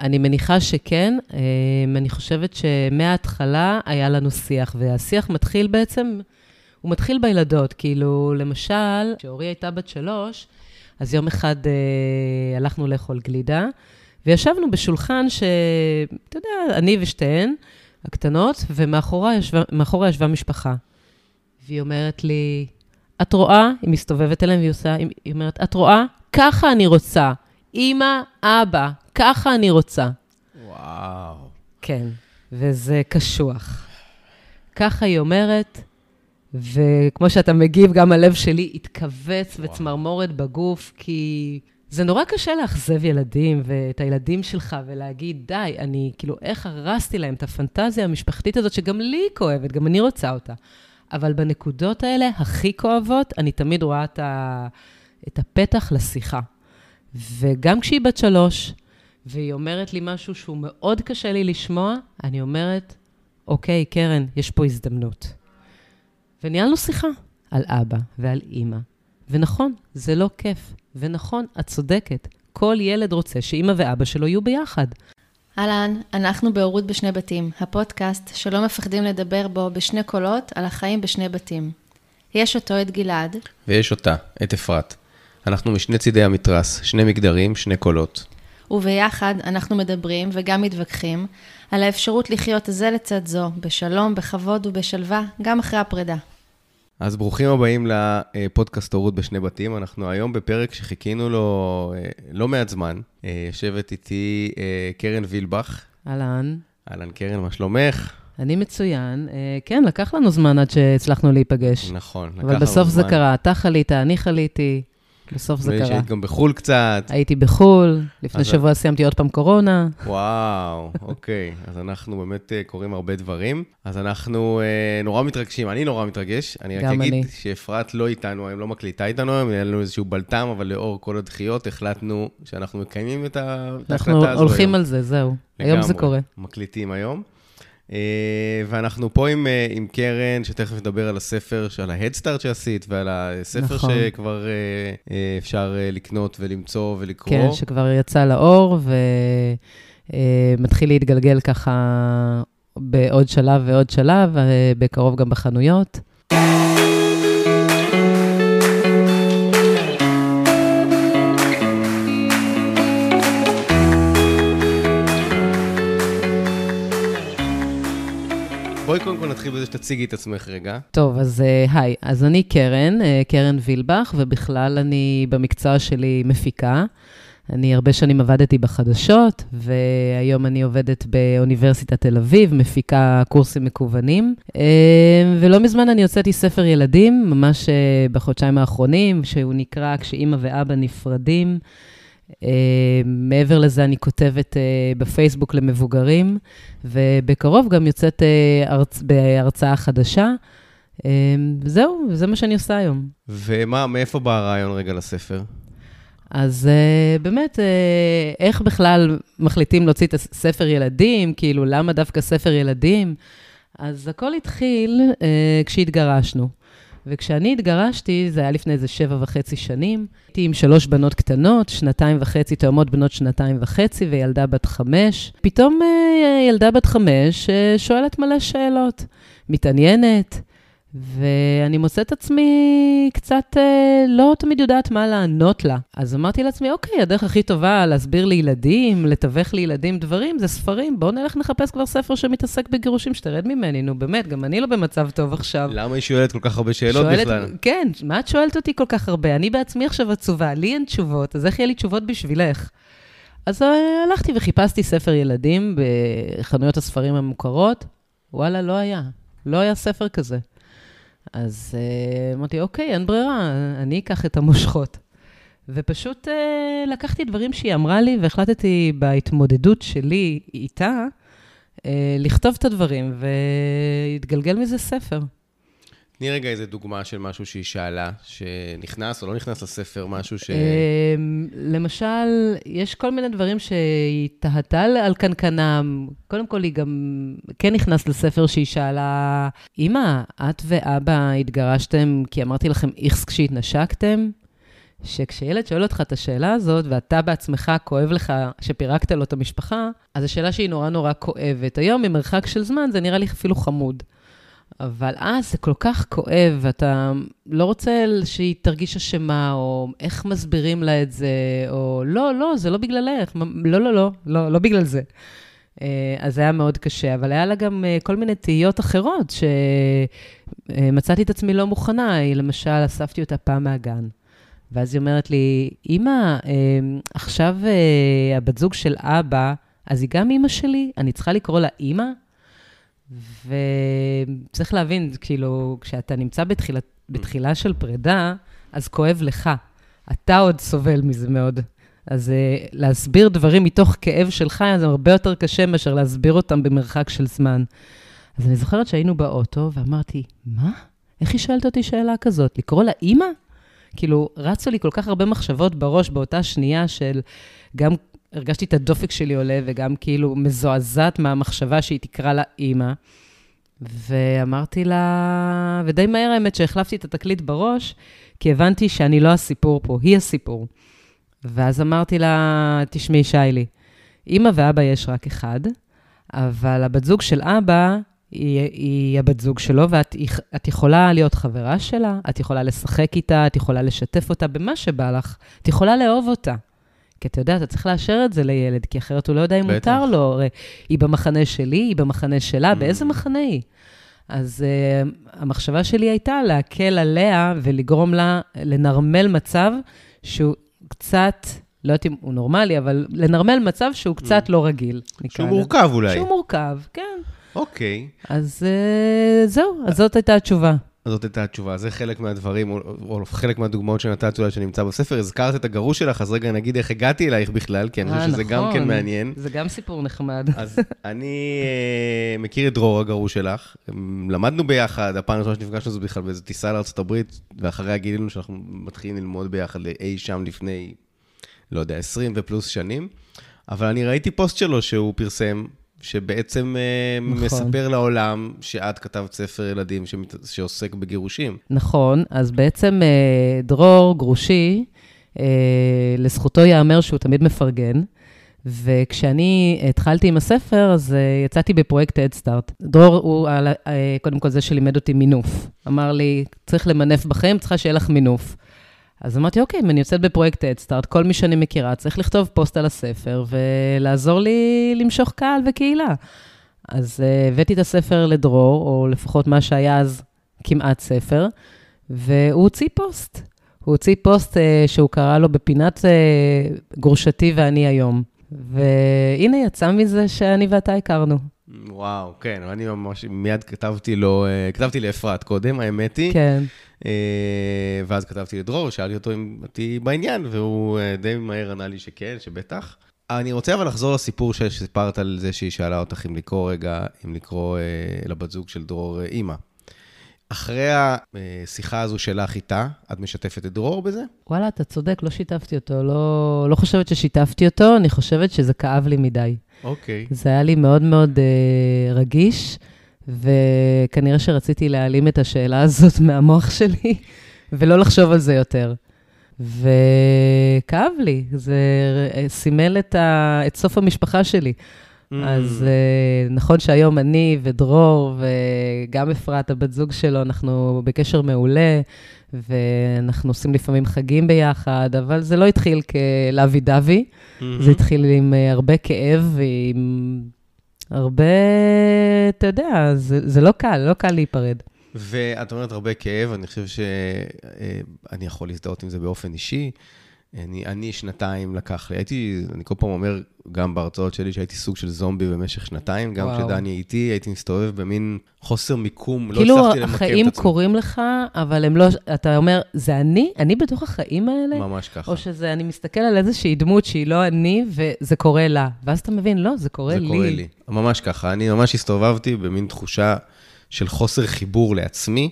אני מניחה שכן. אמ, אני חושבת שמההתחלה היה לנו שיח, והשיח מתחיל בעצם, הוא מתחיל בילדות. כאילו, למשל, כשאורי הייתה בת שלוש, אז יום אחד אה, הלכנו לאכול גלידה, וישבנו בשולחן שאתה יודע, אני ושתיהן, הקטנות, ומאחורה ישבה, ישבה משפחה. והיא אומרת לי, את רואה? היא מסתובבת אליהם והיא עושה, היא אומרת, את רואה? ככה אני רוצה. אמא, אבא, ככה אני רוצה. וואו. כן, וזה קשוח. ככה היא אומרת, וכמו שאתה מגיב, גם הלב שלי התכווץ וצמרמורת בגוף, כי זה נורא קשה לאכזב ילדים ואת הילדים שלך ולהגיד, די, אני, כאילו, איך הרסתי להם את הפנטזיה המשפחתית הזאת, שגם לי היא כואבת, גם אני רוצה אותה. אבל בנקודות האלה, הכי כואבות, אני תמיד רואה את, ה, את הפתח לשיחה. וגם כשהיא בת שלוש, והיא אומרת לי משהו שהוא מאוד קשה לי לשמוע, אני אומרת, אוקיי, קרן, יש פה הזדמנות. וניהלנו שיחה על אבא ועל אימא. ונכון, זה לא כיף. ונכון, את צודקת. כל ילד רוצה שאימא ואבא שלו יהיו ביחד. אהלן, אנחנו בהורות בשני בתים, הפודקאסט שלא מפחדים לדבר בו בשני קולות על החיים בשני בתים. יש אותו, את גלעד. ויש אותה, את אפרת. אנחנו משני צידי המתרס, שני מגדרים, שני קולות. וביחד אנחנו מדברים וגם מתווכחים על האפשרות לחיות זה לצד זו, בשלום, בכבוד ובשלווה, גם אחרי הפרידה. אז ברוכים הבאים לפודקאסט הורות בשני בתים. אנחנו היום בפרק שחיכינו לו אה, לא מעט זמן. אה, יושבת איתי אה, קרן וילבך. אהלן. אהלן, קרן, מה שלומך? אני מצוין. כן, לקח לנו זמן עד שהצלחנו להיפגש. נכון, לקח לנו זמן. אבל בסוף זה קרה. אתה חלית, אני חליתי. בסוף זה קרה. שהיית גם בחו"ל קצת. הייתי בחו"ל, לפני שבוע סיימתי עוד פעם קורונה. וואו, אוקיי. אז אנחנו באמת אה, קוראים הרבה דברים. אז אנחנו אה, נורא מתרגשים, אני נורא מתרגש. אני רק אגיד שאפרת לא איתנו היום, לא מקליטה איתנו היום, היה לנו איזשהו בלטם, אבל לאור כל הדחיות החלטנו שאנחנו מקיימים את ההחלטה הזו היום. אנחנו הולכים על זה, זהו. היום זה קורה. מקליטים היום. אה, ואנחנו פה עם, אה, עם קרן, שתכף נדבר על הספר, על ההדסטארט שעשית, ועל הספר נכון. שכבר אה, אפשר לקנות ולמצוא ולקרוא. כן, שכבר יצא לאור ומתחיל להתגלגל ככה בעוד שלב ועוד שלב, בקרוב גם בחנויות. בואי קודם כל נתחיל בזה שתציגי את עצמך רגע. טוב, אז uh, היי. אז אני קרן, uh, קרן וילבך, ובכלל אני במקצוע שלי מפיקה. אני הרבה שנים עבדתי בחדשות, והיום אני עובדת באוניברסיטת תל אביב, מפיקה קורסים מקוונים. Uh, ולא מזמן אני הוצאתי ספר ילדים, ממש בחודשיים האחרונים, שהוא נקרא "כשאימא ואבא נפרדים". Uh, מעבר לזה, אני כותבת uh, בפייסבוק למבוגרים, ובקרוב גם יוצאת uh, הרצ... בהרצאה חדשה. Uh, וזהו, זה מה שאני עושה היום. ומה, מאיפה בא הרעיון רגע לספר? אז uh, באמת, uh, איך בכלל מחליטים להוציא את הספר ילדים? כאילו, למה דווקא ספר ילדים? אז הכל התחיל uh, כשהתגרשנו. וכשאני התגרשתי, זה היה לפני איזה שבע וחצי שנים, הייתי עם שלוש בנות קטנות, שנתיים וחצי, תאומות בנות שנתיים וחצי, וילדה בת חמש. פתאום אה, ילדה בת חמש אה, שואלת מלא שאלות, מתעניינת, ואני מוצאת עצמי קצת אה, לא תמיד יודעת מה לענות לה. אז אמרתי לעצמי, אוקיי, הדרך הכי טובה להסביר לילדים, לתווך לילדים דברים, זה ספרים. בואו נלך לחפש כבר ספר שמתעסק בגירושים, שתרד ממני, נו באמת, גם אני לא במצב טוב עכשיו. למה היא שואלת כל כך הרבה שאלות שואלת, בכלל? כן, מה את שואלת אותי כל כך הרבה? אני בעצמי עכשיו עצובה, לי אין תשובות, אז איך יהיה לי תשובות בשבילך? אז אה, הלכתי וחיפשתי ספר ילדים בחנויות הספרים המוכרות, וואלה, לא היה. לא היה ספר כזה. אז uh, אמרתי, אוקיי, אין ברירה, אני אקח את המושכות. ופשוט uh, לקחתי דברים שהיא אמרה לי, והחלטתי בהתמודדות שלי איתה, uh, לכתוב את הדברים, והתגלגל מזה ספר. תני רגע איזה דוגמה של משהו שהיא שאלה, שנכנס או לא נכנס לספר, משהו ש... אמ, למשל, יש כל מיני דברים שהיא תהתה על קנקנם. קודם כל, היא גם כן נכנס לספר שהיא שאלה, אמא, את ואבא התגרשתם כי אמרתי לכם איכס כשהתנשקתם? שכשילד שואל אותך את השאלה הזאת, ואתה בעצמך כואב לך שפירקת לו את המשפחה, אז זו שאלה שהיא נורא נורא כואבת. היום, ממרחק של זמן, זה נראה לי אפילו חמוד. אבל אז זה כל כך כואב, ואתה לא רוצה שהיא תרגיש אשמה, או איך מסבירים לה את זה, או לא, לא, זה לא בגללך, לא, לא, לא, לא, לא בגלל זה. אה, אז זה היה מאוד קשה, אבל היה לה גם אה, כל מיני תהיות אחרות, שמצאתי את עצמי לא מוכנה. היא, למשל, אספתי אותה פעם מהגן. ואז היא אומרת לי, אה, עכשיו הבת זוג של אבא, אז היא גם אימא שלי? אני צריכה לקרוא לה אימא? וצריך להבין, כאילו, כשאתה נמצא בתחילה, בתחילה של פרידה, אז כואב לך. אתה עוד סובל מזה מאוד. אז uh, להסביר דברים מתוך כאב שלך, זה הרבה יותר קשה מאשר להסביר אותם במרחק של זמן. אז אני זוכרת שהיינו באוטו, ואמרתי, מה? איך היא שואלת אותי שאלה כזאת? לקרוא לה אימא? כאילו, רצו לי כל כך הרבה מחשבות בראש באותה שנייה של גם הרגשתי את הדופק שלי עולה, וגם כאילו מזועזעת מהמחשבה שהיא תקרא לה אימא. ואמרתי לה, ודי מהר האמת שהחלפתי את התקליט בראש, כי הבנתי שאני לא הסיפור פה, היא הסיפור. ואז אמרתי לה, תשמעי, שיילי, אימא ואבא יש רק אחד, אבל הבת זוג של אבא היא, היא הבת זוג שלו, ואת את יכולה להיות חברה שלה, את יכולה לשחק איתה, את יכולה לשתף אותה במה שבא לך, את יכולה לאהוב אותה. כי אתה יודע, אתה צריך לאשר את זה לילד, כי אחרת הוא לא יודע אם בטח. מותר לו. הרי היא במחנה שלי, היא במחנה שלה, mm. באיזה מחנה היא? אז uh, המחשבה שלי הייתה להקל עליה ולגרום לה לנרמל מצב שהוא קצת, לא יודעת אם הוא נורמלי, אבל לנרמל מצב שהוא קצת mm. לא רגיל, שהוא מורכב אולי. שהוא מורכב, כן. אוקיי. אז uh, זהו, אז זאת הייתה התשובה. זאת הייתה התשובה. זה חלק מהדברים, או, או חלק מהדוגמאות שנתת אולי שנמצא בספר. הזכרת את הגרוש שלך, אז רגע נגיד איך הגעתי אלייך בכלל, כי אני חושב שזה נכון. גם כן מעניין. זה גם סיפור נחמד. אז אני uh, מכיר את דרור, הגרוש שלך. למדנו ביחד, הפעם הראשונה שנפגשנו זה בכלל באיזו טיסה לארה"ב, ואחריה גילינו שאנחנו מתחילים ללמוד ביחד אי שם לפני, לא יודע, 20 ופלוס שנים. אבל אני ראיתי פוסט שלו שהוא פרסם, שבעצם אה, נכון. מספר לעולם שאת כתבת ספר ילדים שמת... שעוסק בגירושים. נכון, אז בעצם אה, דרור גרושי, אה, לזכותו ייאמר שהוא תמיד מפרגן. וכשאני התחלתי עם הספר, אז יצאתי בפרויקט אדסטארט. דרור הוא קודם כל זה שלימד אותי מינוף. אמר לי, צריך למנף בחיים, צריכה שיהיה לך מינוף. אז אמרתי, אוקיי, אם אני יוצאת בפרויקט אדסטארט, כל מי שאני מכירה צריך לכתוב פוסט על הספר ולעזור לי למשוך קהל וקהילה. אז uh, הבאתי את הספר לדרור, או לפחות מה שהיה אז כמעט ספר, והוא הוציא פוסט. הוא הוציא פוסט uh, שהוא קרא לו בפינת uh, גרושתי ואני היום. והנה יצא מזה שאני ואתה הכרנו. וואו, כן, אני ממש מיד כתבתי לו, כתבתי לאפרת קודם, האמת היא. כן. אה, ואז כתבתי לדרור, שאלתי אותו אם אותי בעניין, והוא אה, די מהר ענה לי שכן, שבטח. אני רוצה אבל לחזור לסיפור שסיפרת על זה שהיא שאלה אותך אם לקרוא רגע, אם לקרוא אה, לבת זוג של דרור אימא. אחרי השיחה הזו שלך איתה, את משתפת את דרור בזה? וואלה, אתה צודק, לא שיתפתי אותו. לא, לא חושבת ששיתפתי אותו, אני חושבת שזה כאב לי מדי. אוקיי. זה היה לי מאוד מאוד אה, רגיש. וכנראה שרציתי להעלים את השאלה הזאת מהמוח שלי, ולא לחשוב על זה יותר. וכאב לי, זה סימל את, ה... את סוף המשפחה שלי. Mm. אז uh, נכון שהיום אני ודרור וגם אפרת, הבת זוג שלו, אנחנו בקשר מעולה, ואנחנו עושים לפעמים חגים ביחד, אבל זה לא התחיל כלאבי דווי, mm-hmm. זה התחיל עם uh, הרבה כאב ועם הרבה, אתה יודע, זה, זה לא קל, לא קל להיפרד. ואת אומרת הרבה כאב, אני חושב שאני יכול להזדהות עם זה באופן אישי. אני, אני שנתיים לקח לי, הייתי, אני כל פעם אומר, גם בהרצאות שלי, שהייתי סוג של זומבי במשך שנתיים, גם כשדני איתי, הייתי מסתובב במין חוסר מיקום, כאילו לא הצלחתי למקם את עצמי. כאילו החיים קורים לך, אבל הם לא, אתה אומר, זה אני? אני בתוך החיים האלה? ממש ככה. או שזה, אני מסתכל על איזושהי דמות שהיא לא אני, וזה קורה לה. ואז אתה מבין, לא, זה קורה זה לי. זה קורה לי. ממש ככה. אני ממש הסתובבתי במין תחושה של חוסר חיבור לעצמי,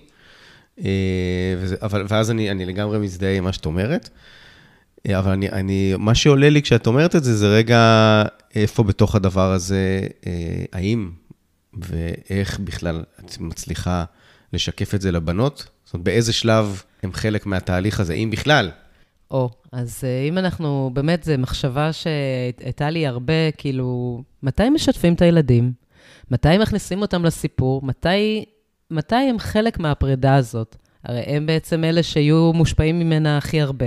אה, וזה, אבל, ואז אני, אני לגמרי מזדהה עם מה שאת אומרת. אה, אבל אני, אני, מה שעולה לי כשאת אומרת את זה, זה רגע איפה בתוך הדבר הזה, אה, האם ואיך בכלל את מצליחה לשקף את זה לבנות? זאת אומרת, באיזה שלב הם חלק מהתהליך הזה, אם בכלל? או, אז אה, אם אנחנו, באמת, זו מחשבה שהייתה לי הרבה, כאילו, מתי משתפים את הילדים? מתי מכניסים אותם לסיפור? מתי, מתי הם חלק מהפרידה הזאת? הרי הם בעצם אלה שיהיו מושפעים ממנה הכי הרבה.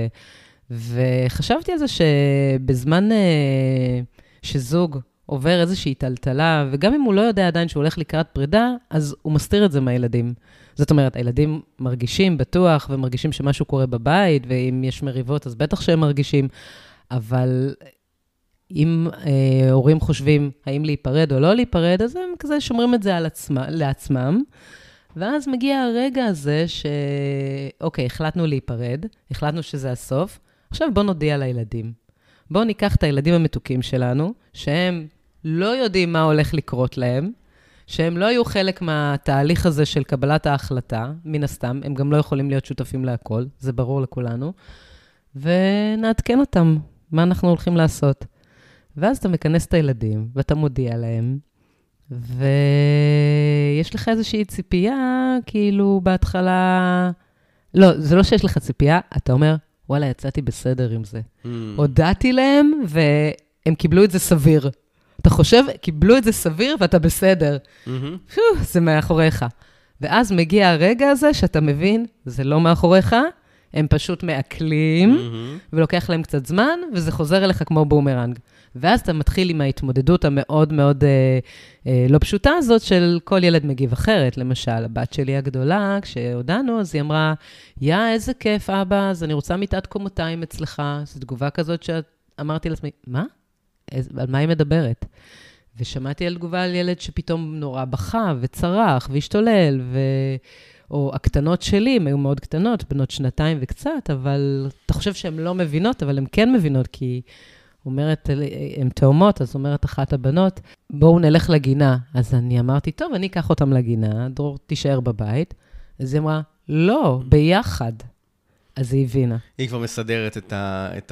וחשבתי על זה שבזמן אה, שזוג עובר איזושהי טלטלה, וגם אם הוא לא יודע עדיין שהוא הולך לקראת פרידה, אז הוא מסתיר את זה מהילדים. זאת אומרת, הילדים מרגישים בטוח ומרגישים שמשהו קורה בבית, ואם יש מריבות, אז בטח שהם מרגישים, אבל אם אה, הורים חושבים האם להיפרד או לא להיפרד, אז הם כזה שומרים את זה על עצמה, לעצמם. ואז מגיע הרגע הזה שאוקיי, החלטנו להיפרד, החלטנו שזה הסוף, עכשיו בואו נודיע לילדים. בואו ניקח את הילדים המתוקים שלנו, שהם לא יודעים מה הולך לקרות להם, שהם לא יהיו חלק מהתהליך הזה של קבלת ההחלטה, מן הסתם, הם גם לא יכולים להיות שותפים להכל, זה ברור לכולנו, ונעדכן אותם מה אנחנו הולכים לעשות. ואז אתה מכנס את הילדים, ואתה מודיע להם, ויש לך איזושהי ציפייה, כאילו, בהתחלה... לא, זה לא שיש לך ציפייה, אתה אומר, וואלה, יצאתי בסדר עם זה. Mm. הודעתי להם, והם קיבלו את זה סביר. אתה חושב, קיבלו את זה סביר ואתה בסדר. Mm-hmm. פו, זה מאחוריך. ואז מגיע הרגע הזה שאתה מבין, זה לא מאחוריך, הם פשוט מעכלים, mm-hmm. ולוקח להם קצת זמן, וזה חוזר אליך כמו בומרנג. ואז אתה מתחיל עם ההתמודדות המאוד מאוד אה, אה, לא פשוטה הזאת של כל ילד מגיב אחרת. למשל, הבת שלי הגדולה, כשהודענו, אז היא אמרה, יא, איזה כיף, אבא, אז אני רוצה מיטת קומותיים אצלך. זו תגובה כזאת שאמרתי לעצמי, מה? איז, על מה היא מדברת? ושמעתי על תגובה על ילד שפתאום נורא בכה וצרח והשתולל, ו... או הקטנות שלי, הן היו מאוד קטנות, בנות שנתיים וקצת, אבל אתה חושב שהן לא מבינות, אבל הן כן מבינות, כי אומרת, הן תאומות, אז אומרת אחת הבנות, בואו נלך לגינה. אז אני אמרתי, טוב, אני אקח אותם לגינה, דרור תישאר בבית. אז היא אמרה, לא, ביחד. אז היא הבינה. היא כבר מסדרת את, ה, את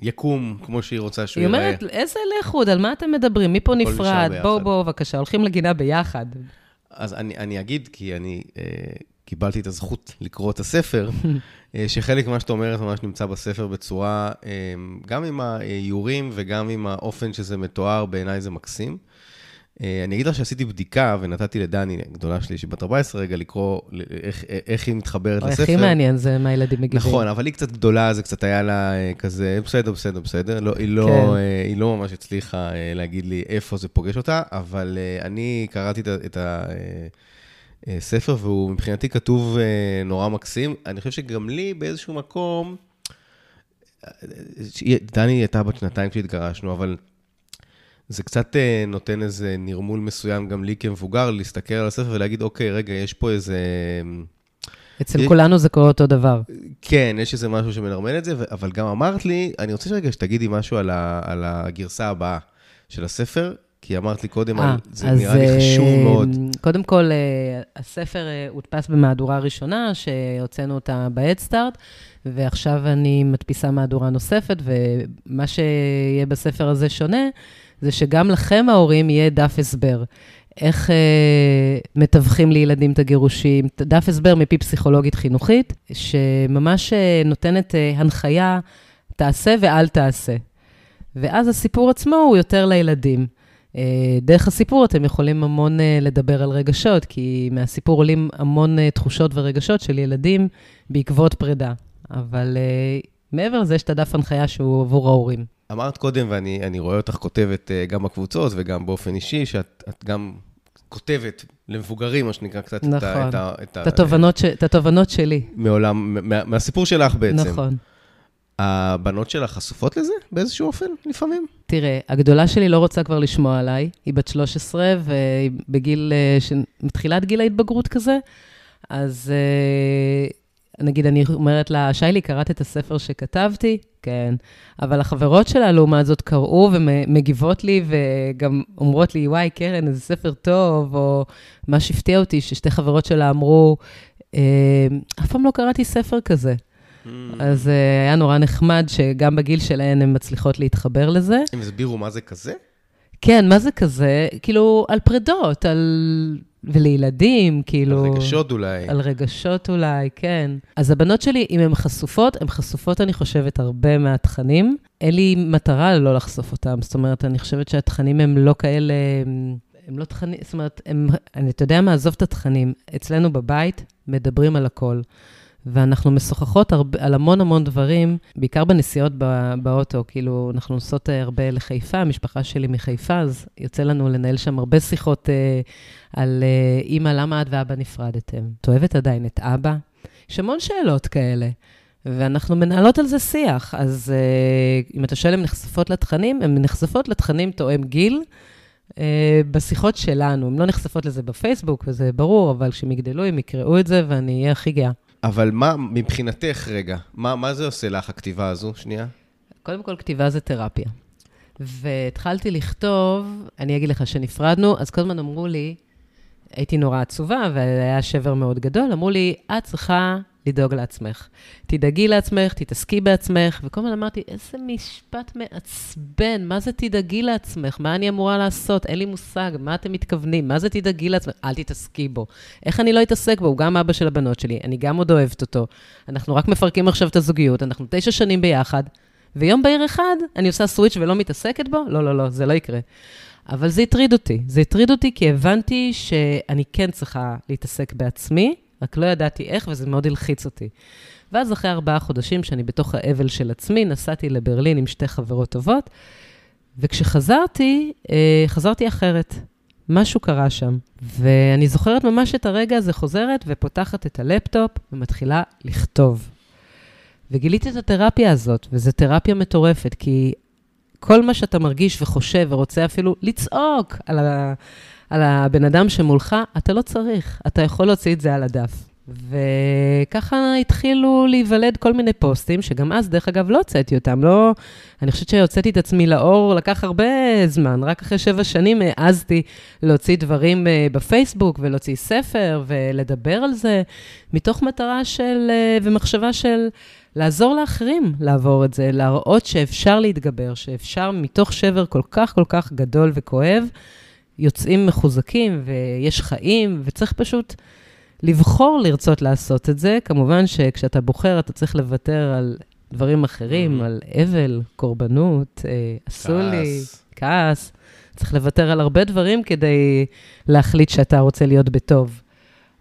היקום כמו שהיא רוצה שהוא ייראה. היא אומרת, איזה לחוד, על מה אתם מדברים? מי פה נפרד? בואו, בואו, בבקשה, הולכים לגינה ביחד. אז אני, אני אגיד, כי אני אה, קיבלתי את הזכות לקרוא את הספר, אה, שחלק ממה שאת אומרת ממש נמצא בספר בצורה, אה, גם עם האיורים וגם עם האופן שזה מתואר, בעיניי זה מקסים. אה, אני אגיד לך שעשיתי בדיקה ונתתי לדני, הגדולה שלי, שהיא בת 14, רגע לקרוא איך, איך היא מתחברת לספר. הכי מעניין זה מה ילדים מגיבים. נכון, אבל היא קצת גדולה, זה קצת היה לה כזה, בסדר, בסדר, בסדר. לא, היא, לא, כן. היא לא ממש הצליחה להגיד לי איפה זה פוגש אותה, אבל אני קראתי את הספר, והוא מבחינתי כתוב נורא מקסים. אני חושב שגם לי באיזשהו מקום, דני הייתה בת שנתיים כשהתגרשנו, אבל... זה קצת אה, נותן איזה נרמול מסוים גם לי כמבוגר, להסתכל על הספר ולהגיד, אוקיי, רגע, יש פה איזה... אצל יש... כולנו זה קורה אותו דבר. כן, יש איזה משהו שמנרמל את זה, אבל גם אמרת לי, אני רוצה רגע שתגידי משהו על, ה, על הגרסה הבאה של הספר, כי אמרת לי קודם, 아, על, זה נראה לי חשוב אה, מאוד. קודם כל, אה, הספר הודפס במהדורה ראשונה, שהוצאנו אותה ב-Headstart, ועכשיו אני מדפיסה מהדורה נוספת, ומה שיהיה בספר הזה שונה, זה שגם לכם, ההורים, יהיה דף הסבר. איך אה, מתווכים לילדים את הגירושים, דף הסבר מפי פסיכולוגית חינוכית, שממש אה, נותנת אה, הנחיה, תעשה ואל תעשה. ואז הסיפור עצמו הוא יותר לילדים. אה, דרך הסיפור אתם יכולים המון אה, לדבר על רגשות, כי מהסיפור עולים המון אה, תחושות ורגשות של ילדים בעקבות פרידה. אבל מעבר לזה, יש את הדף הנחיה שהוא עבור ההורים. אמרת קודם, ואני רואה אותך כותבת גם בקבוצות וגם באופן אישי, שאת גם כותבת למבוגרים, מה שנקרא, קצת נכון. את, ה, את, את, התובנות ש, את התובנות שלי. מעולם, מה, מהסיפור שלך בעצם. נכון. הבנות שלך חשופות לזה באיזשהו אופן, לפעמים? תראה, הגדולה שלי לא רוצה כבר לשמוע עליי, היא בת 13, והיא בגיל, אה, מתחילת גיל ההתבגרות כזה, אז אה, נגיד, אני אומרת לה, שיילי, קראת את הספר שכתבתי? כן. אבל החברות שלה, לעומת זאת, קראו ומגיבות לי, וגם אומרות לי, וואי, קרן, איזה ספר טוב, או מה שהפתיע אותי, ששתי חברות שלה אמרו, אה, אף פעם לא קראתי ספר כזה. Mm. אז אה, היה נורא נחמד שגם בגיל שלהן הן מצליחות להתחבר לזה. הם הסבירו מה זה כזה? כן, מה זה כזה? כאילו, על פרדות, על... ולילדים, כאילו... על רגשות אולי. על רגשות אולי, כן. אז הבנות שלי, אם הן חשופות, הן חשופות, אני חושבת, הרבה מהתכנים. אין לי מטרה לא לחשוף אותם. זאת אומרת, אני חושבת שהתכנים הם לא כאלה... הם לא תכנים, זאת אומרת, הם, אני, אתה יודע מה, עזוב את התכנים. אצלנו בבית מדברים על הכל. ואנחנו משוחחות הרבה, על המון המון דברים, בעיקר בנסיעות בא, באוטו, כאילו, אנחנו נוסעות אה, הרבה לחיפה, המשפחה שלי מחיפה, אז יוצא לנו לנהל שם הרבה שיחות אה, על אה, אימא, למה את ואבא נפרדתם? את אוהבת עדיין את אבא? יש המון שאלות כאלה. ואנחנו מנהלות על זה שיח. אז אה, אם אתה שואל אם נחשפות לתכנים, הן נחשפות לתכנים תואם גיל. Uh, בשיחות שלנו, הן לא נחשפות לזה בפייסבוק, וזה ברור, אבל כשהם יגדלו, הם יקראו את זה, ואני אהיה הכי גאה. אבל מה, מבחינתך, רגע, מה, מה זה עושה לך, הכתיבה הזו? שנייה. קודם כל, כתיבה זה תרפיה. והתחלתי לכתוב, אני אגיד לך, שנפרדנו, אז כל הזמן אמרו לי, הייתי נורא עצובה, והיה שבר מאוד גדול, אמרו לי, את צריכה לדאוג לעצמך. תדאגי לעצמך, תתעסקי בעצמך, וכל הזמן אמרתי, איזה משפט מעצבן, מה זה תדאגי לעצמך? מה אני אמורה לעשות? אין לי מושג, מה אתם מתכוונים? מה זה תדאגי לעצמך? אל תתעסקי בו. איך אני לא אתעסק בו? הוא גם אבא של הבנות שלי, אני גם עוד אוהבת אותו. אנחנו רק מפרקים עכשיו את הזוגיות, אנחנו תשע שנים ביחד, ויום בהיר אחד אני עושה סוויץ' ולא מתעסקת בו? לא, לא, לא, זה לא יקרה. אבל זה הטריד אותי. זה הטריד אותי כי הבנתי שאני כן צריכה להתעסק בעצמי, רק לא ידעתי איך, וזה מאוד הלחיץ אותי. ואז אחרי ארבעה חודשים שאני בתוך האבל של עצמי, נסעתי לברלין עם שתי חברות טובות, וכשחזרתי, אה, חזרתי אחרת. משהו קרה שם. ואני זוכרת ממש את הרגע הזה חוזרת ופותחת את הלפטופ ומתחילה לכתוב. וגיליתי את התרפיה הזאת, וזו תרפיה מטורפת, כי כל מה שאתה מרגיש וחושב ורוצה אפילו לצעוק על, ה, על הבן אדם שמולך, אתה לא צריך, אתה יכול להוציא את זה על הדף. וככה התחילו להיוולד כל מיני פוסטים, שגם אז, דרך אגב, לא הוצאתי אותם. לא, אני חושבת שהוצאתי את עצמי לאור, לקח הרבה זמן. רק אחרי שבע שנים העזתי להוציא דברים אה, בפייסבוק ולהוציא ספר ולדבר על זה, מתוך מטרה של, אה, ומחשבה של לעזור לאחרים לעבור את זה, להראות שאפשר להתגבר, שאפשר מתוך שבר כל כך כל כך גדול וכואב, יוצאים מחוזקים ויש חיים, וצריך פשוט לבחור לרצות לעשות את זה. כמובן שכשאתה בוחר, אתה צריך לוותר על דברים אחרים, mm-hmm. על אבל, קורבנות, אה, עשו כעס. לי, כעס. צריך לוותר על הרבה דברים כדי להחליט שאתה רוצה להיות בטוב.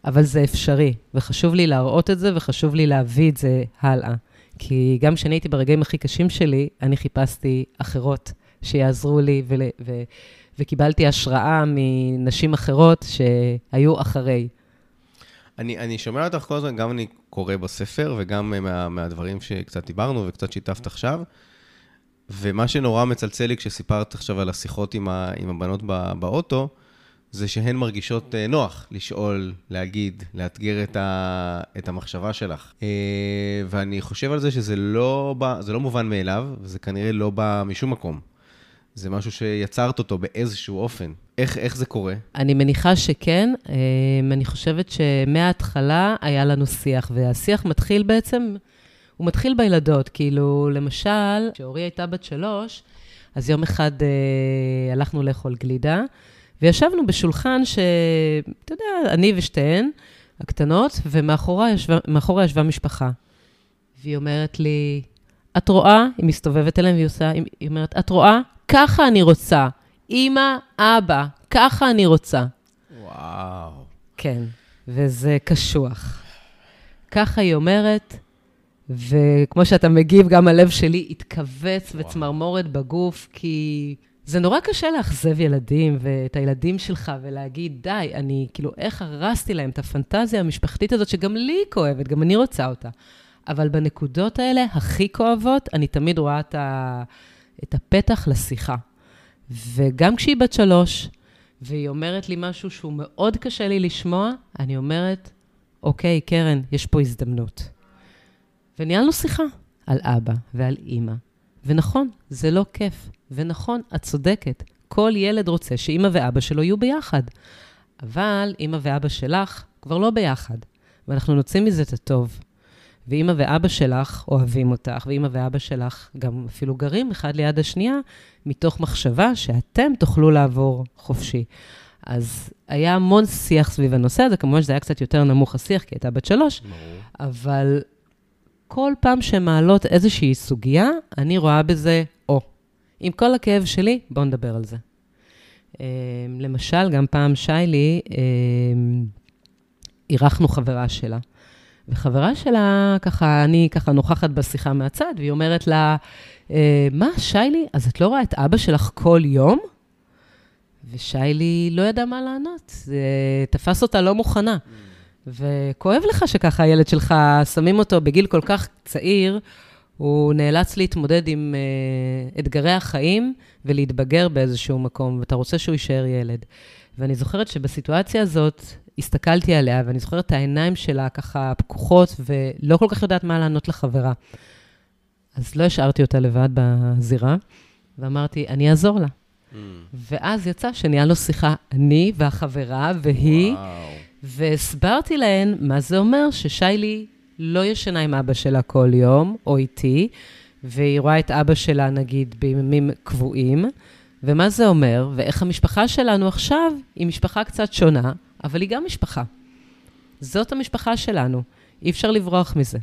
אבל זה אפשרי, וחשוב לי להראות את זה, וחשוב לי להביא את זה הלאה. כי גם כשאני הייתי ברגעים הכי קשים שלי, אני חיפשתי אחרות שיעזרו לי, ול, ו, וקיבלתי השראה מנשים אחרות שהיו אחרי. אני, אני שומע אותך כל הזמן, גם אני קורא בספר, וגם מה, מהדברים שקצת דיברנו וקצת שיתפת עכשיו. ומה שנורא מצלצל לי כשסיפרת עכשיו על השיחות עם, ה, עם הבנות באוטו, זה שהן מרגישות אה, נוח לשאול, להגיד, לאתגר את, ה, את המחשבה שלך. אה, ואני חושב על זה שזה לא, בא, זה לא מובן מאליו, וזה כנראה לא בא משום מקום. זה משהו שיצרת אותו באיזשהו אופן. איך, איך זה קורה? אני מניחה שכן. אה, אני חושבת שמההתחלה היה לנו שיח, והשיח מתחיל בעצם, הוא מתחיל בילדות. כאילו, למשל, כשאורי הייתה בת שלוש, אז יום אחד אה, הלכנו לאכול גלידה, וישבנו בשולחן שאתה יודע, אני ושתיהן, הקטנות, ומאחורה ישבה, ישבה משפחה. והיא אומרת לי, את רואה? היא מסתובבת אליהם והיא עושה, היא אומרת, את רואה? ככה אני רוצה. אמא, אבא, ככה אני רוצה. וואו. כן, וזה קשוח. ככה היא אומרת, וכמו שאתה מגיב, גם הלב שלי התכווץ וצמרמורת בגוף, כי זה נורא קשה לאכזב ילדים ואת הילדים שלך ולהגיד, די, אני, כאילו, איך הרסתי להם את הפנטזיה המשפחתית הזאת, שגם לי היא כואבת, גם אני רוצה אותה. אבל בנקודות האלה, הכי כואבות, אני תמיד רואה את, ה, את הפתח לשיחה. וגם כשהיא בת שלוש, והיא אומרת לי משהו שהוא מאוד קשה לי לשמוע, אני אומרת, אוקיי, קרן, יש פה הזדמנות. וניהלנו שיחה על אבא ועל אימא. ונכון, זה לא כיף. ונכון, את צודקת. כל ילד רוצה שאימא ואבא שלו יהיו ביחד. אבל אימא ואבא שלך כבר לא ביחד, ואנחנו נוציא מזה את הטוב. ואימא ואבא שלך אוהבים אותך, ואימא ואבא שלך גם אפילו גרים אחד ליד השנייה, מתוך מחשבה שאתם תוכלו לעבור חופשי. אז היה המון שיח סביב הנושא הזה, כמובן שזה היה קצת יותר נמוך השיח, כי הייתה בת שלוש, ברור. אבל כל פעם שמעלות איזושהי סוגיה, אני רואה בזה, או, עם כל הכאב שלי, בואו נדבר על זה. אמ, למשל, גם פעם שיילי, אמ, אירחנו חברה שלה. וחברה שלה, ככה, אני ככה נוכחת בשיחה מהצד, והיא אומרת לה, אה, מה, שיילי, אז את לא רואה את אבא שלך כל יום? ושיילי לא ידע מה לענות, זה תפס אותה לא מוכנה. וכואב לך שככה הילד שלך, שמים אותו בגיל כל כך צעיר, הוא נאלץ להתמודד עם uh, אתגרי החיים ולהתבגר באיזשהו מקום, ואתה רוצה שהוא יישאר ילד. ואני זוכרת שבסיטואציה הזאת, הסתכלתי עליה, ואני זוכרת את העיניים שלה ככה פקוחות, ולא כל כך יודעת מה לענות לחברה. אז לא השארתי אותה לבד בזירה, ואמרתי, אני אעזור לה. Mm. ואז יצא שניהלנו שיחה, אני והחברה והיא, וואו. והסברתי להן מה זה אומר ששיילי לא ישנה עם אבא שלה כל יום, או איתי, והיא רואה את אבא שלה, נגיד, בימים קבועים, ומה זה אומר, ואיך המשפחה שלנו עכשיו היא משפחה קצת שונה, אבל היא גם משפחה. זאת המשפחה שלנו, אי אפשר לברוח מזה.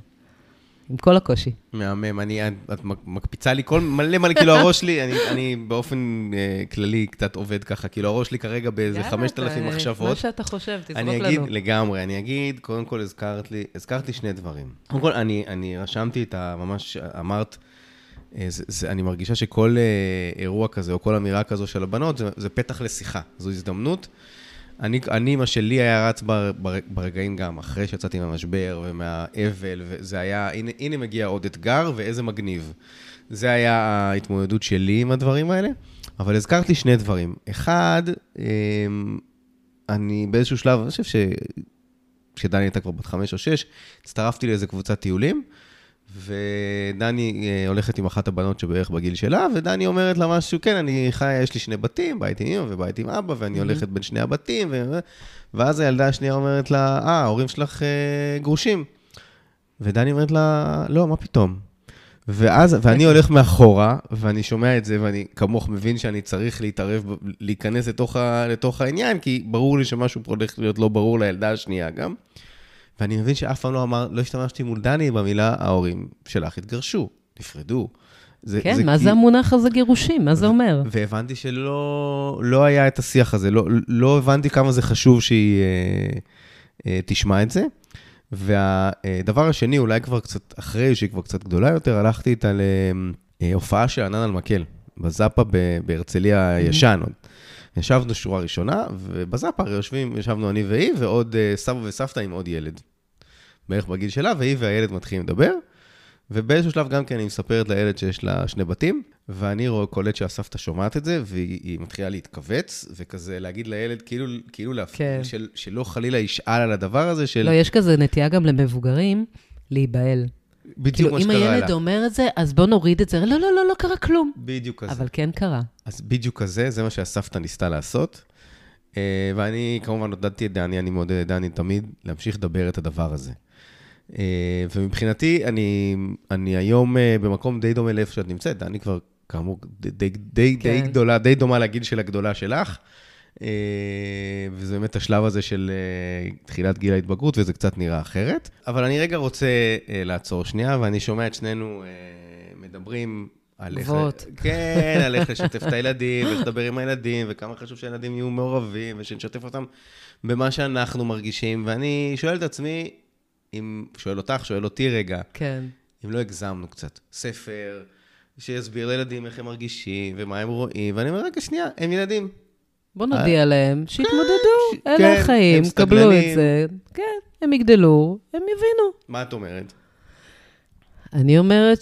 עם כל הקושי. מהמם, אני, את, מקפיצה לי כל מלא מלא, כאילו הראש שלי, אני, אני באופן uh, כללי קצת עובד ככה, כאילו הראש שלי כרגע באיזה 5,000 מחשבות. מה שאתה חושב, תזרוק לנו. אני אגיד. לגמרי, אני אגיד, קודם כל הזכרת לי, הזכרת לי שני דברים. קודם כל, אני, אני רשמתי את ה... ממש אמרת, אה, זה, זה, אני מרגישה שכל uh, אירוע כזה, או כל אמירה כזו של הבנות, זה, זה פתח לשיחה, זו הזדמנות. אני, אני, מה שלי היה רץ בר, בר, ברגעים גם, אחרי שיצאתי מהמשבר ומהאבל, וזה היה, הנה, הנה מגיע עוד אתגר, ואיזה מגניב. זה היה ההתמודדות שלי עם הדברים האלה, אבל הזכרת לי שני דברים. אחד, אמ, אני באיזשהו שלב, אני חושב ש... כשדני הייתה כבר בת חמש או שש, הצטרפתי לאיזה קבוצת טיולים, ודני אה, הולכת עם אחת הבנות שבערך בגיל שלה, ודני אומרת לה משהו, כן, אני חיה, יש לי שני בתים, בית עם אמא ובית עם אבא, ואני. הולכת בין שני הבתים, ו... ואז הילדה השנייה אומרת לה, אה, ההורים שלך אה, גרושים. ודני אומרת לה, לא, מה פתאום? ואז, ואני הולך מאחורה, ואני שומע את זה, ואני כמוך מבין שאני צריך להתערב, להיכנס לתוך, ה, לתוך העניין, כי ברור לי שמשהו פה הולך להיות לא ברור לילדה השנייה גם. ואני מבין שאף פעם לא אמר, לא השתמשתי מול דני במילה, ההורים שלך התגרשו, נפרדו. זה, כן, זה מה כי... זה המונח הזה גירושים? מה זה אומר? והבנתי שלא לא היה את השיח הזה, לא, לא הבנתי כמה זה חשוב שהיא אה, אה, תשמע את זה. והדבר השני, אולי כבר קצת אחרי, שהיא כבר קצת גדולה יותר, הלכתי איתה להופעה של ענן על מקל, בזאפה בהרצליה הישן. Mm-hmm. ישבנו שורה ראשונה, ובזאפה יושבים, ישבנו אני והיא, ועוד אה, סבא וסבתא עם עוד ילד. בערך בגיל שלה, והיא והילד מתחילים לדבר. ובאיזשהו שלב גם כן היא מספרת לילד שיש לה שני בתים, ואני רואה קולט שהסבתא שומעת את זה, והיא מתחילה להתכווץ, וכזה להגיד לילד, כאילו, כאילו כן. של, שלא חלילה ישאל על הדבר הזה של... לא, יש כזה נטייה גם למבוגרים להיבהל. בדיוק כאילו, מה שקרה לה. אם הילד אומר את זה, אז בוא נוריד את זה. לא, לא, לא, לא קרה כלום. בדיוק כזה. אבל כן קרה. אז בדיוק כזה, זה מה שהסבתא ניסתה לעשות. אה, ואני כמובן עודדתי את דני, אני מעודד את דני תמיד להמשיך לדבר את הדבר הזה. אה, ומבחינתי, אני, אני היום אה, במקום די דומה לאיפה שאת נמצאת. דני כבר, כאמור, די, די, די, כן. די גדולה, די דומה לגיל של הגדולה שלך. וזה באמת השלב הזה של תחילת גיל ההתבגרות, וזה קצת נראה אחרת. אבל אני רגע רוצה לעצור שנייה, ואני שומע את שנינו מדברים על איך... גבוהות. כן, על איך לשתף את הילדים, ואיך לדבר עם הילדים, וכמה חשוב שהילדים יהיו מעורבים, ושנשתף אותם במה שאנחנו מרגישים. ואני שואל את עצמי, אם... שואל אותך, שואל אותי רגע, כן. אם לא הגזמנו קצת. ספר, שיסביר לילדים איך הם מרגישים, ומה הם רואים, ואני אומר, רגע, שנייה, הם ילדים. בוא נודיע להם, שיתמודדו, אלה כן, החיים, קבלו את זה. כן, הם יגדלו, הם יבינו. מה את אומרת? אני אומרת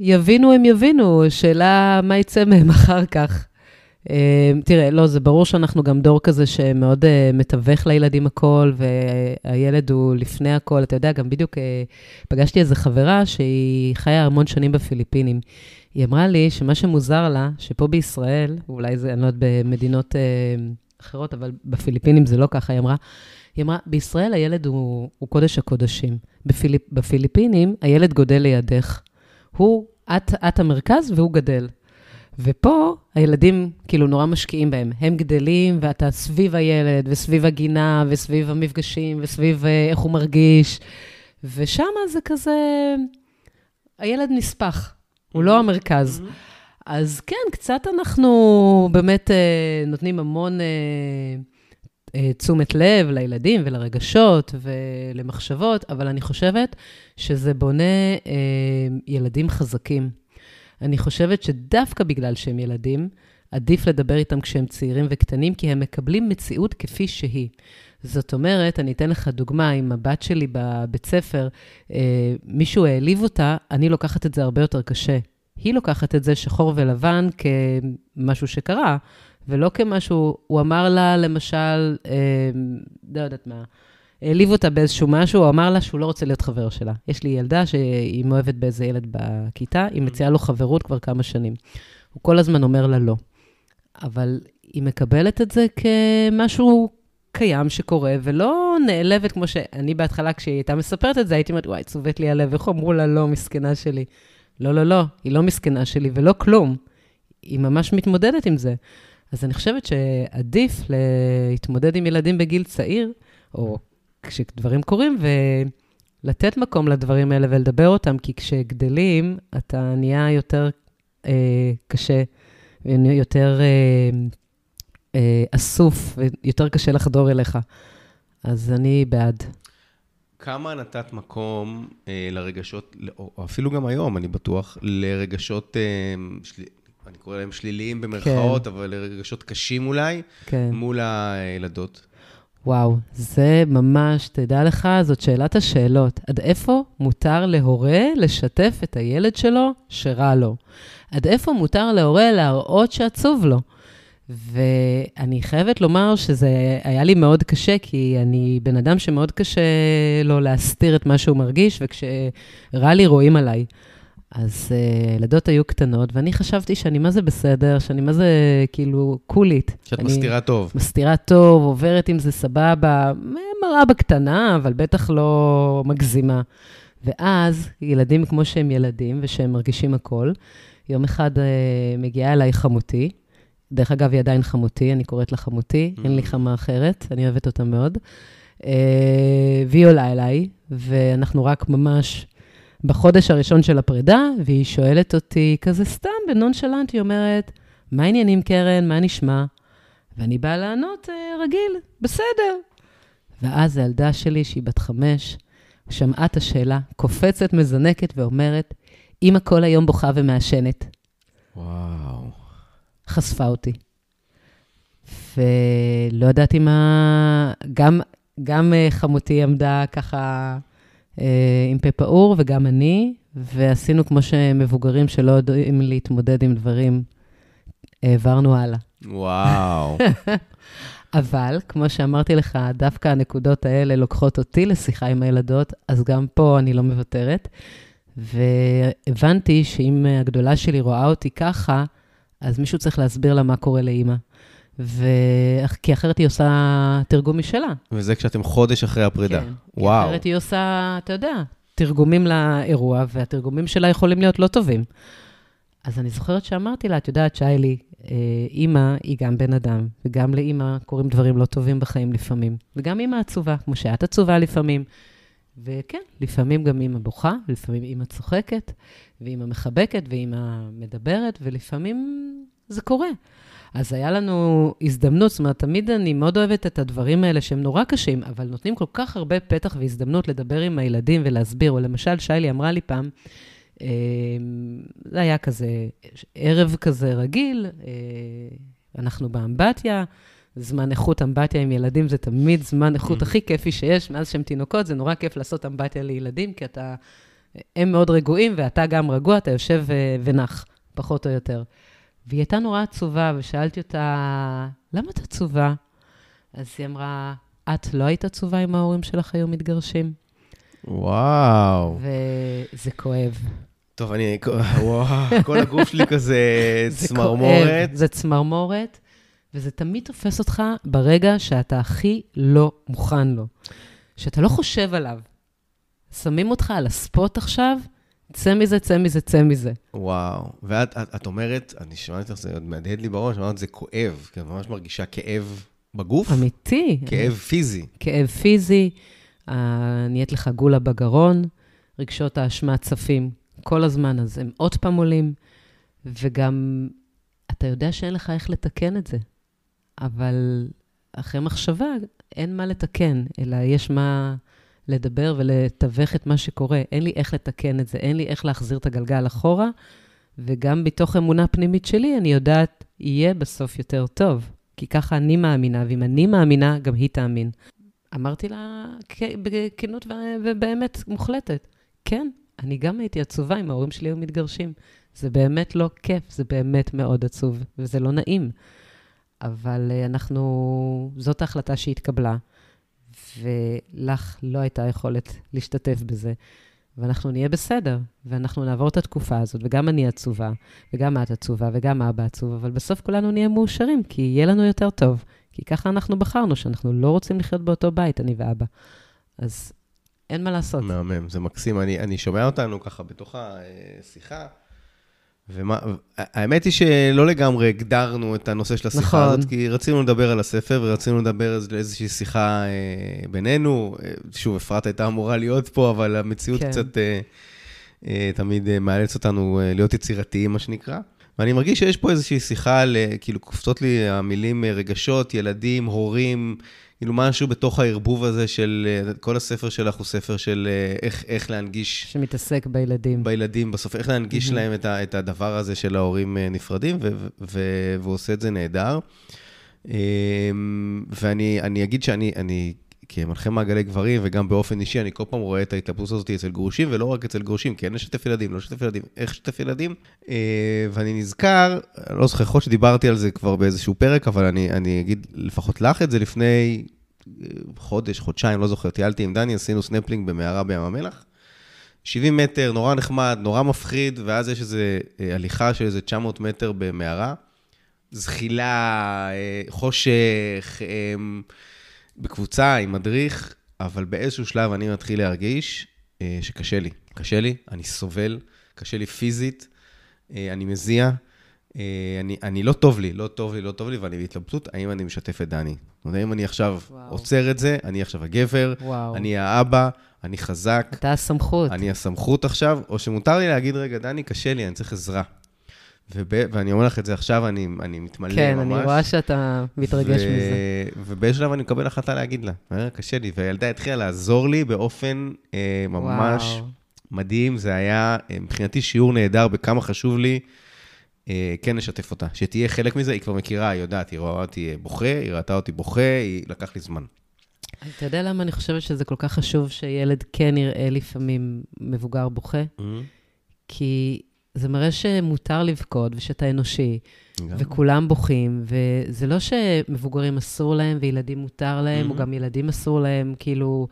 שיבינו, הם יבינו, שאלה מה יצא מהם אחר כך. אה, תראה, לא, זה ברור שאנחנו גם דור כזה שמאוד אה, מתווך לילדים הכל, והילד הוא לפני הכל. אתה יודע, גם בדיוק אה, פגשתי איזו חברה שהיא חיה המון שנים בפיליפינים. היא אמרה לי שמה שמוזר לה, שפה בישראל, אולי זה, אני לא יודעת, במדינות אחרות, אבל בפיליפינים זה לא ככה, היא אמרה. היא אמרה, בישראל הילד הוא, הוא קודש הקודשים. בפיליפ, בפיליפינים הילד גודל לידך. הוא, את, את המרכז והוא גדל. ופה הילדים כאילו נורא משקיעים בהם. הם גדלים ואתה סביב הילד, וסביב הגינה, וסביב המפגשים, וסביב אה, איך הוא מרגיש. ושם זה כזה, הילד נספח, הוא לא המרכז. אז כן, קצת אנחנו באמת אה, נותנים המון אה, אה, תשומת לב לילדים ולרגשות ולמחשבות, אבל אני חושבת שזה בונה אה, ילדים חזקים. אני חושבת שדווקא בגלל שהם ילדים, עדיף לדבר איתם כשהם צעירים וקטנים, כי הם מקבלים מציאות כפי שהיא. זאת אומרת, אני אתן לך דוגמה, אם הבת שלי בבית ספר, אה, מישהו העליב אותה, אני לוקחת את זה הרבה יותר קשה. היא לוקחת את זה שחור ולבן כמשהו שקרה, ולא כמשהו, הוא אמר לה, למשל, אה, לא יודעת מה, העליב אותה באיזשהו משהו, הוא אמר לה שהוא לא רוצה להיות חבר שלה. יש לי ילדה שהיא מאוהבת באיזה ילד בכיתה, היא מציעה לו חברות כבר כמה שנים. הוא כל הזמן אומר לה לא. אבל היא מקבלת את זה כמשהו קיים שקורה, ולא נעלבת כמו שאני בהתחלה, כשהיא הייתה מספרת את זה, הייתי אומרת, וואי, צובט לי הלב, איך אמרו לה לא, מסכנה שלי. לא, לא, לא, היא לא מסכנה שלי ולא כלום. היא ממש מתמודדת עם זה. אז אני חושבת שעדיף להתמודד עם ילדים בגיל צעיר, או כשדברים קורים, ולתת מקום לדברים האלה ולדבר אותם, כי כשגדלים, אתה נהיה יותר אה, קשה, יותר אה, אה, אסוף, ויותר קשה לחדור אליך. אז אני בעד. כמה נתת מקום אה, לרגשות, או אפילו גם היום, אני בטוח, לרגשות, אה, של... אני קורא להם שליליים במרכאות, כן. אבל לרגשות קשים אולי, כן. מול הילדות? וואו, זה ממש, תדע לך, זאת שאלת השאלות. עד איפה מותר להורה לשתף את הילד שלו שרע לו? עד איפה מותר להורה להראות שעצוב לו? ואני חייבת לומר שזה היה לי מאוד קשה, כי אני בן אדם שמאוד קשה לו להסתיר את מה שהוא מרגיש, וכשרע לי רואים עליי. אז uh, ילדות היו קטנות, ואני חשבתי שאני מה זה בסדר, שאני מה זה כאילו קולית. שאת מסתירה טוב. מסתירה טוב, עוברת עם זה סבבה, מראה בקטנה, אבל בטח לא מגזימה. ואז, ילדים כמו שהם ילדים, ושהם מרגישים הכל, יום אחד uh, מגיעה אליי חמותי, דרך אגב, היא עדיין חמותי, אני קוראת לה חמותי, mm. אין לי mm. חמה אחרת, אני אוהבת אותה מאוד. Uh, והיא עולה אליי, ואנחנו רק ממש בחודש הראשון של הפרידה, והיא שואלת אותי, כזה סתם, בנונשלנט, היא אומרת, מה העניינים, קרן? מה נשמע? ואני באה לענות, uh, רגיל, בסדר. ואז הילדה שלי, שהיא בת חמש, שמעה את השאלה, קופצת, מזנקת ואומרת, אמא כל היום בוכה ומעשנת. וואו. חשפה אותי. ולא ידעתי מה... גם, גם אה, חמותי עמדה ככה אה, עם פה פעור, וגם אני, ועשינו כמו שמבוגרים שלא יודעים להתמודד עם דברים, העברנו הלאה. וואו. אבל, כמו שאמרתי לך, דווקא הנקודות האלה לוקחות אותי לשיחה עם הילדות, אז גם פה אני לא מוותרת. והבנתי שאם הגדולה שלי רואה אותי ככה, אז מישהו צריך להסביר לה מה קורה לאימא. ו... כי אחרת היא עושה תרגום משלה. וזה כשאתם חודש אחרי הפרידה. כן. וואו. כי אחרת היא עושה, אתה יודע, תרגומים לאירוע, והתרגומים שלה יכולים להיות לא טובים. אז אני זוכרת שאמרתי לה, את יודעת, שיילי, אה, אימא היא גם בן אדם, וגם לאימא קורים דברים לא טובים בחיים לפעמים. וגם אימא עצובה, כמו שאת עצובה לפעמים. וכן, לפעמים גם אימא בוכה, לפעמים אימא צוחקת, ואימא מחבקת, ואימא מדברת, ולפעמים זה קורה. אז היה לנו הזדמנות, זאת אומרת, תמיד אני מאוד אוהבת את הדברים האלה שהם נורא קשים, אבל נותנים כל כך הרבה פתח והזדמנות לדבר עם הילדים ולהסביר. או למשל, שיילי אמרה לי פעם, אה, זה היה כזה ערב כזה רגיל, אה, אנחנו באמבטיה, זמן איכות אמבטיה עם ילדים זה תמיד זמן איכות mm-hmm. הכי כיפי שיש, מאז שהם תינוקות, זה נורא כיף לעשות אמבטיה לילדים, כי אתה, הם מאוד רגועים ואתה גם רגוע, אתה יושב אה, ונח, פחות או יותר. והיא הייתה נורא עצובה, ושאלתי אותה, למה את עצובה? אז היא אמרה, את לא היית עצובה אם ההורים שלך היו מתגרשים? וואו. וזה כואב. טוב, אני, וואו, כל הגוף שלי כזה צמרמורת. זה צמרמורת. וזה תמיד תופס אותך ברגע שאתה הכי לא מוכן לו. שאתה לא חושב עליו. שמים אותך על הספוט עכשיו, צא מזה, צא מזה, צא מזה. וואו. ואת את, את אומרת, אני שמעתי אותך, זה עוד מהדהד לי בראש, אמרת, זה כואב, כי את ממש מרגישה כאב בגוף. אמיתי. כאב פיזי. כאב פיזי, נהיית לך גולה בגרון, רגשות האשמה צפים כל הזמן, אז הם עוד פעם עולים, וגם אתה יודע שאין לך איך לתקן את זה, אבל אחרי מחשבה אין מה לתקן, אלא יש מה לדבר ולתווך את מה שקורה. אין לי איך לתקן את זה, אין לי איך להחזיר את הגלגל אחורה, וגם בתוך אמונה פנימית שלי, אני יודעת, יהיה בסוף יותר טוב. כי ככה אני מאמינה, ואם אני מאמינה, גם היא תאמין. אמרתי לה בכנות ובאמת מוחלטת, כן, אני גם הייתי עצובה אם ההורים שלי היו מתגרשים. זה באמת לא כיף, זה באמת מאוד עצוב, וזה לא נעים. אבל אה, אנחנו, זאת ההחלטה שהתקבלה, ולך לא הייתה יכולת להשתתף בזה. ואנחנו נהיה בסדר, ואנחנו נעבור את התקופה הזאת, וגם אני עצובה, וגם את עצובה, וגם אבא עצוב, אבל בסוף כולנו נהיה מאושרים, כי יהיה לנו יותר טוב. כי ככה אנחנו בחרנו, שאנחנו לא רוצים לחיות באותו בית, אני ואבא. אז אין מה לעשות. מהמם, זה מקסים. אני, אני שומע אותנו ככה בתוך השיחה, והאמת היא שלא לגמרי הגדרנו את הנושא של השיחה נכון. הזאת, כי רצינו לדבר על הספר ורצינו לדבר על איזושהי שיחה אה, בינינו. אה, שוב, אפרת הייתה אמורה להיות פה, אבל המציאות כן. קצת אה, אה, תמיד אה, מאלץ אותנו אה, להיות יצירתיים, מה שנקרא. ואני מרגיש שיש פה איזושהי שיחה, על, כאילו קופצות לי המילים רגשות, ילדים, הורים, כאילו משהו בתוך הערבוב הזה של, כל הספר שלך הוא ספר של איך, איך להנגיש... שמתעסק בילדים. בילדים בסוף, איך להנגיש mm-hmm. להם את, ה, את הדבר הזה של ההורים נפרדים, ו, ו, והוא עושה את זה נהדר. ואני אגיד שאני אני כמנחה מעגלי גברים, וגם באופן אישי, אני כל פעם רואה את ההתלבטות הזאת אצל גרושים, ולא רק אצל גרושים, כן לשתף ילדים, לא לשתף ילדים, איך לשתף ילדים. אה, ואני נזכר, לא זוכר, יכול שדיברתי על זה כבר באיזשהו פרק, אבל אני, אני אגיד לפחות לך את זה לפני אה, חודש, חודשיים, לא זוכר, טיילתי עם דני, עשינו סנפלינג במערה בים המלח. 70 מטר, נורא נחמד, נורא מפחיד, ואז יש איזו אה, הליכה של איזה 900 מטר במערה. זחילה, חושך, בקבוצה עם מדריך, אבל באיזשהו שלב אני מתחיל להרגיש אה, שקשה לי. קשה לי, אני סובל, קשה לי פיזית, אה, אני מזיע, אה, אני, אני לא טוב לי, לא טוב לי, לא טוב לי, ואני בהתלבטות, האם אני משתף את דני. זאת אומרת, אם אני עכשיו וואו. עוצר את זה, אני עכשיו הגבר, וואו. אני האבא, אני חזק. אתה הסמכות. אני הסמכות עכשיו, או שמותר לי להגיד, רגע, דני, קשה לי, אני צריך עזרה. וב, ואני אומר לך את זה עכשיו, אני, אני מתמלא כן, ממש. כן, אני רואה שאתה מתרגש ו... מזה. ובאיזשהו שלב אני מקבל החלטה להגיד לה, אה, קשה לי, והילדה התחילה לעזור לי באופן אה, ממש וואו. מדהים. זה היה אה, מבחינתי שיעור נהדר בכמה חשוב לי אה, כן לשתף אותה, שתהיה חלק מזה, היא כבר מכירה, היא יודעת, היא רואה אותי בוכה, היא ראתה אותי בוכה, היא לקח לי זמן. אתה יודע למה אני חושבת שזה כל כך חשוב שילד כן יראה לפעמים מבוגר בוכה? Mm-hmm. כי זה מראה שמותר לבכות ושאתה אנושי, גם. וכולם בוכים, וזה לא שמבוגרים אסור להם וילדים מותר להם, mm-hmm. או גם ילדים אסור להם, כאילו...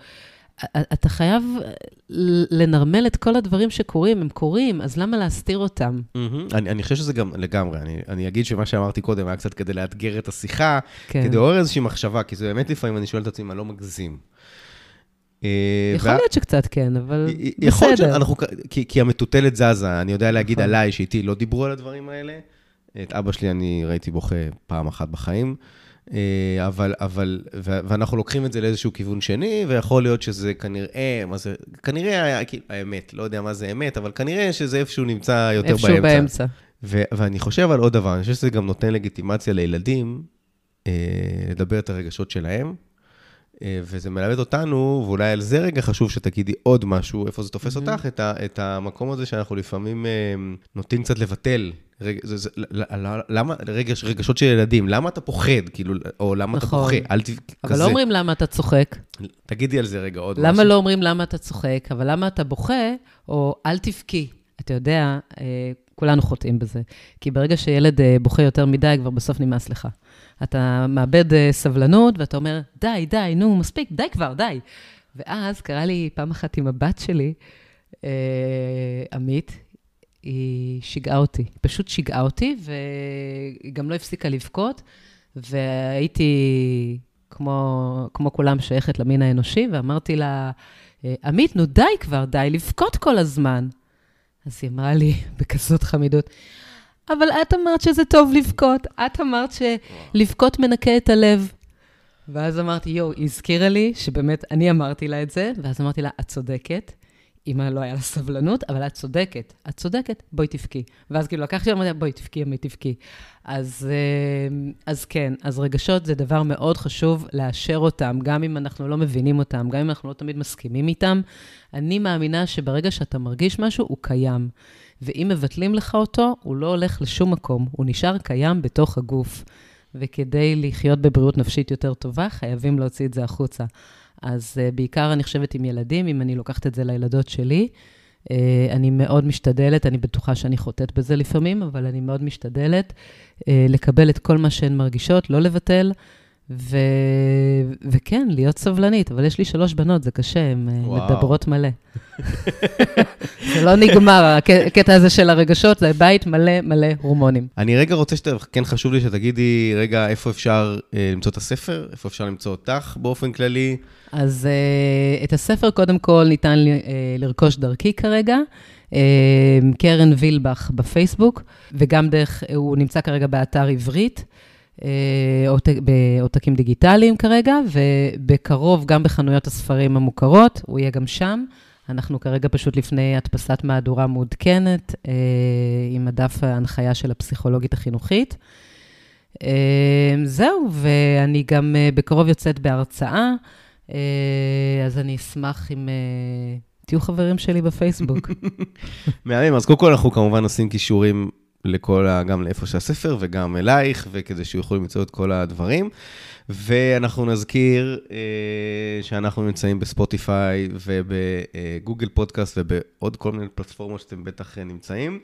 אתה חייב לנרמל את כל הדברים שקורים, הם קורים, אז למה להסתיר אותם? Mm-hmm. אני, אני חושב שזה גם לגמרי. אני, אני אגיד שמה שאמרתי קודם היה קצת כדי לאתגר את השיחה, כן. כדי לעורר איזושהי מחשבה, כי זה באמת לפעמים, אני שואל את עצמי, אני לא מגזים. אה, יכול להיות שקצת כן, אבל בסדר. יכול להיות שאנחנו, כי המטוטלת זזה, אני יודע להגיד נכון. עליי שאיתי לא דיברו על הדברים האלה. את אבא שלי אני ראיתי בוכה פעם אחת בחיים, אה, אבל, אבל, ואנחנו לוקחים את זה לאיזשהו כיוון שני, ויכול להיות שזה כנראה, מה זה, כנראה היה, כאילו, האמת, לא יודע מה זה אמת, אבל כנראה שזה איפשהו נמצא יותר איפשהו באמצע. באמצע. ו, ואני חושב על עוד דבר, אני חושב שזה גם נותן לגיטימציה לילדים אה, לדבר את הרגשות שלהם, אה, וזה מלמד אותנו, ואולי על זה רגע חשוב שתגידי עוד משהו, איפה זה תופס mm-hmm. אותך, את, ה, את המקום הזה שאנחנו לפעמים אה, נוטים קצת לבטל. רג, זה, זה, למה, רגש, רגשות של ילדים, למה אתה פוחד, כאילו, או למה נכון. אתה בוכה, אל ת... אבל כזה. לא אומרים למה אתה צוחק. תגידי על זה רגע עוד למה משהו. למה לא אומרים למה אתה צוחק, אבל למה אתה בוכה, או אל תבכי. אתה יודע, אה, כולנו חוטאים בזה. כי ברגע שילד בוכה יותר מדי, כבר בסוף נמאס לך. אתה מאבד uh, סבלנות, ואתה אומר, די, די, נו, מספיק, די כבר, די. ואז קרה לי פעם אחת עם הבת שלי, uh, עמית, היא שיגעה אותי, פשוט שיגעה אותי, והיא גם לא הפסיקה לבכות, והייתי, כמו, כמו כולם, שייכת למין האנושי, ואמרתי לה, עמית, נו די כבר, די לבכות כל הזמן. אז היא אמרה לי בכזאת חמידות, אבל את אמרת שזה טוב לבכות, את אמרת שלבכות מנקה את הלב. ואז אמרתי, יואו, היא הזכירה לי שבאמת אני אמרתי לה את זה, ואז אמרתי לה, את צודקת. אמא לא היה לה סבלנות, אבל את צודקת, את צודקת, בואי תבכי. ואז כאילו לקחתי ואמרתי, בואי תבכי, אמי, תבכי. אז, אה, אז כן, אז רגשות זה דבר מאוד חשוב לאשר אותם, גם אם אנחנו לא מבינים אותם, גם אם אנחנו לא תמיד מסכימים איתם. אני מאמינה שברגע שאתה מרגיש משהו, הוא קיים. ואם מבטלים לך אותו, הוא לא הולך לשום מקום, הוא נשאר קיים בתוך הגוף. וכדי לחיות בבריאות נפשית יותר טובה, חייבים להוציא את זה החוצה. אז uh, בעיקר אני חושבת עם ילדים, אם אני לוקחת את זה לילדות שלי, uh, אני מאוד משתדלת, אני בטוחה שאני חוטאת בזה לפעמים, אבל אני מאוד משתדלת uh, לקבל את כל מה שהן מרגישות, לא לבטל, ו... וכן, להיות סבלנית. אבל יש לי שלוש בנות, זה קשה, הן מדברות מלא. זה לא נגמר, הקטע הזה של הרגשות, זה בית מלא מלא הורמונים. אני רגע רוצה שאתה, כן חשוב לי שתגידי רגע איפה אפשר אה, למצוא את הספר, איפה אפשר למצוא אותך באופן כללי. אז אה, את הספר קודם כל ניתן אה, לרכוש דרכי כרגע. קרן וילבך בפייסבוק, וגם דרך, הוא נמצא כרגע באתר עברית. בעותקים דיגיטליים כרגע, ובקרוב גם בחנויות הספרים המוכרות, הוא יהיה גם שם. אנחנו כרגע פשוט לפני הדפסת מהדורה מעודכנת, אה, עם הדף ההנחיה של הפסיכולוגית החינוכית. אה, זהו, ואני גם אה, בקרוב יוצאת בהרצאה, אה, אז אני אשמח אם... אה, תהיו חברים שלי בפייסבוק. מהמם, אז קודם כל אנחנו כמובן עושים כישורים לכל, ה, גם לאיפה שהספר וגם אלייך, וכדי שיוכלו למצוא את כל הדברים. ואנחנו נזכיר אה, שאנחנו נמצאים בספוטיפיי ובגוגל פודקאסט ובעוד כל מיני פלטפורמות שאתם בטח נמצאים.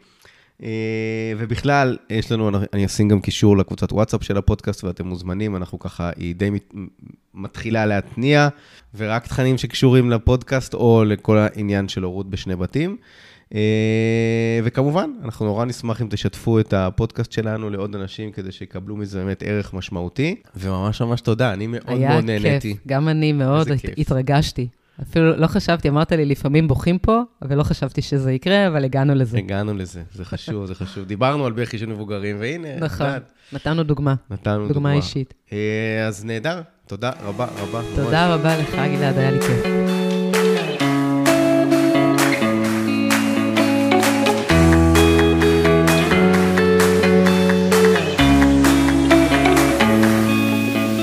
אה, ובכלל, יש לנו, אני אשים גם קישור לקבוצת וואטסאפ של הפודקאסט ואתם מוזמנים, אנחנו ככה, היא די מתחילה להתניע, ורק תכנים שקשורים לפודקאסט או לכל העניין של הורות בשני בתים. אה, וכמובן, אנחנו נורא נשמח אם תשתפו את הפודקאסט שלנו לעוד אנשים, כדי שיקבלו מזה באמת ערך משמעותי. וממש ממש תודה, אני מאוד מאוד נהניתי. היה כיף, גם אני מאוד התרגשתי. אפילו לא חשבתי, אמרת לי, לפעמים בוכים פה, ולא חשבתי שזה יקרה, אבל הגענו לזה. הגענו לזה, זה חשוב, זה חשוב. דיברנו על בכי של מבוגרים, והנה, נכון, נתנו דוגמה. נתנו דוגמה. דוגמה אישית. אה, אז נהדר, תודה רבה רבה. תודה רבה לך, גלעד, היה לי כיף.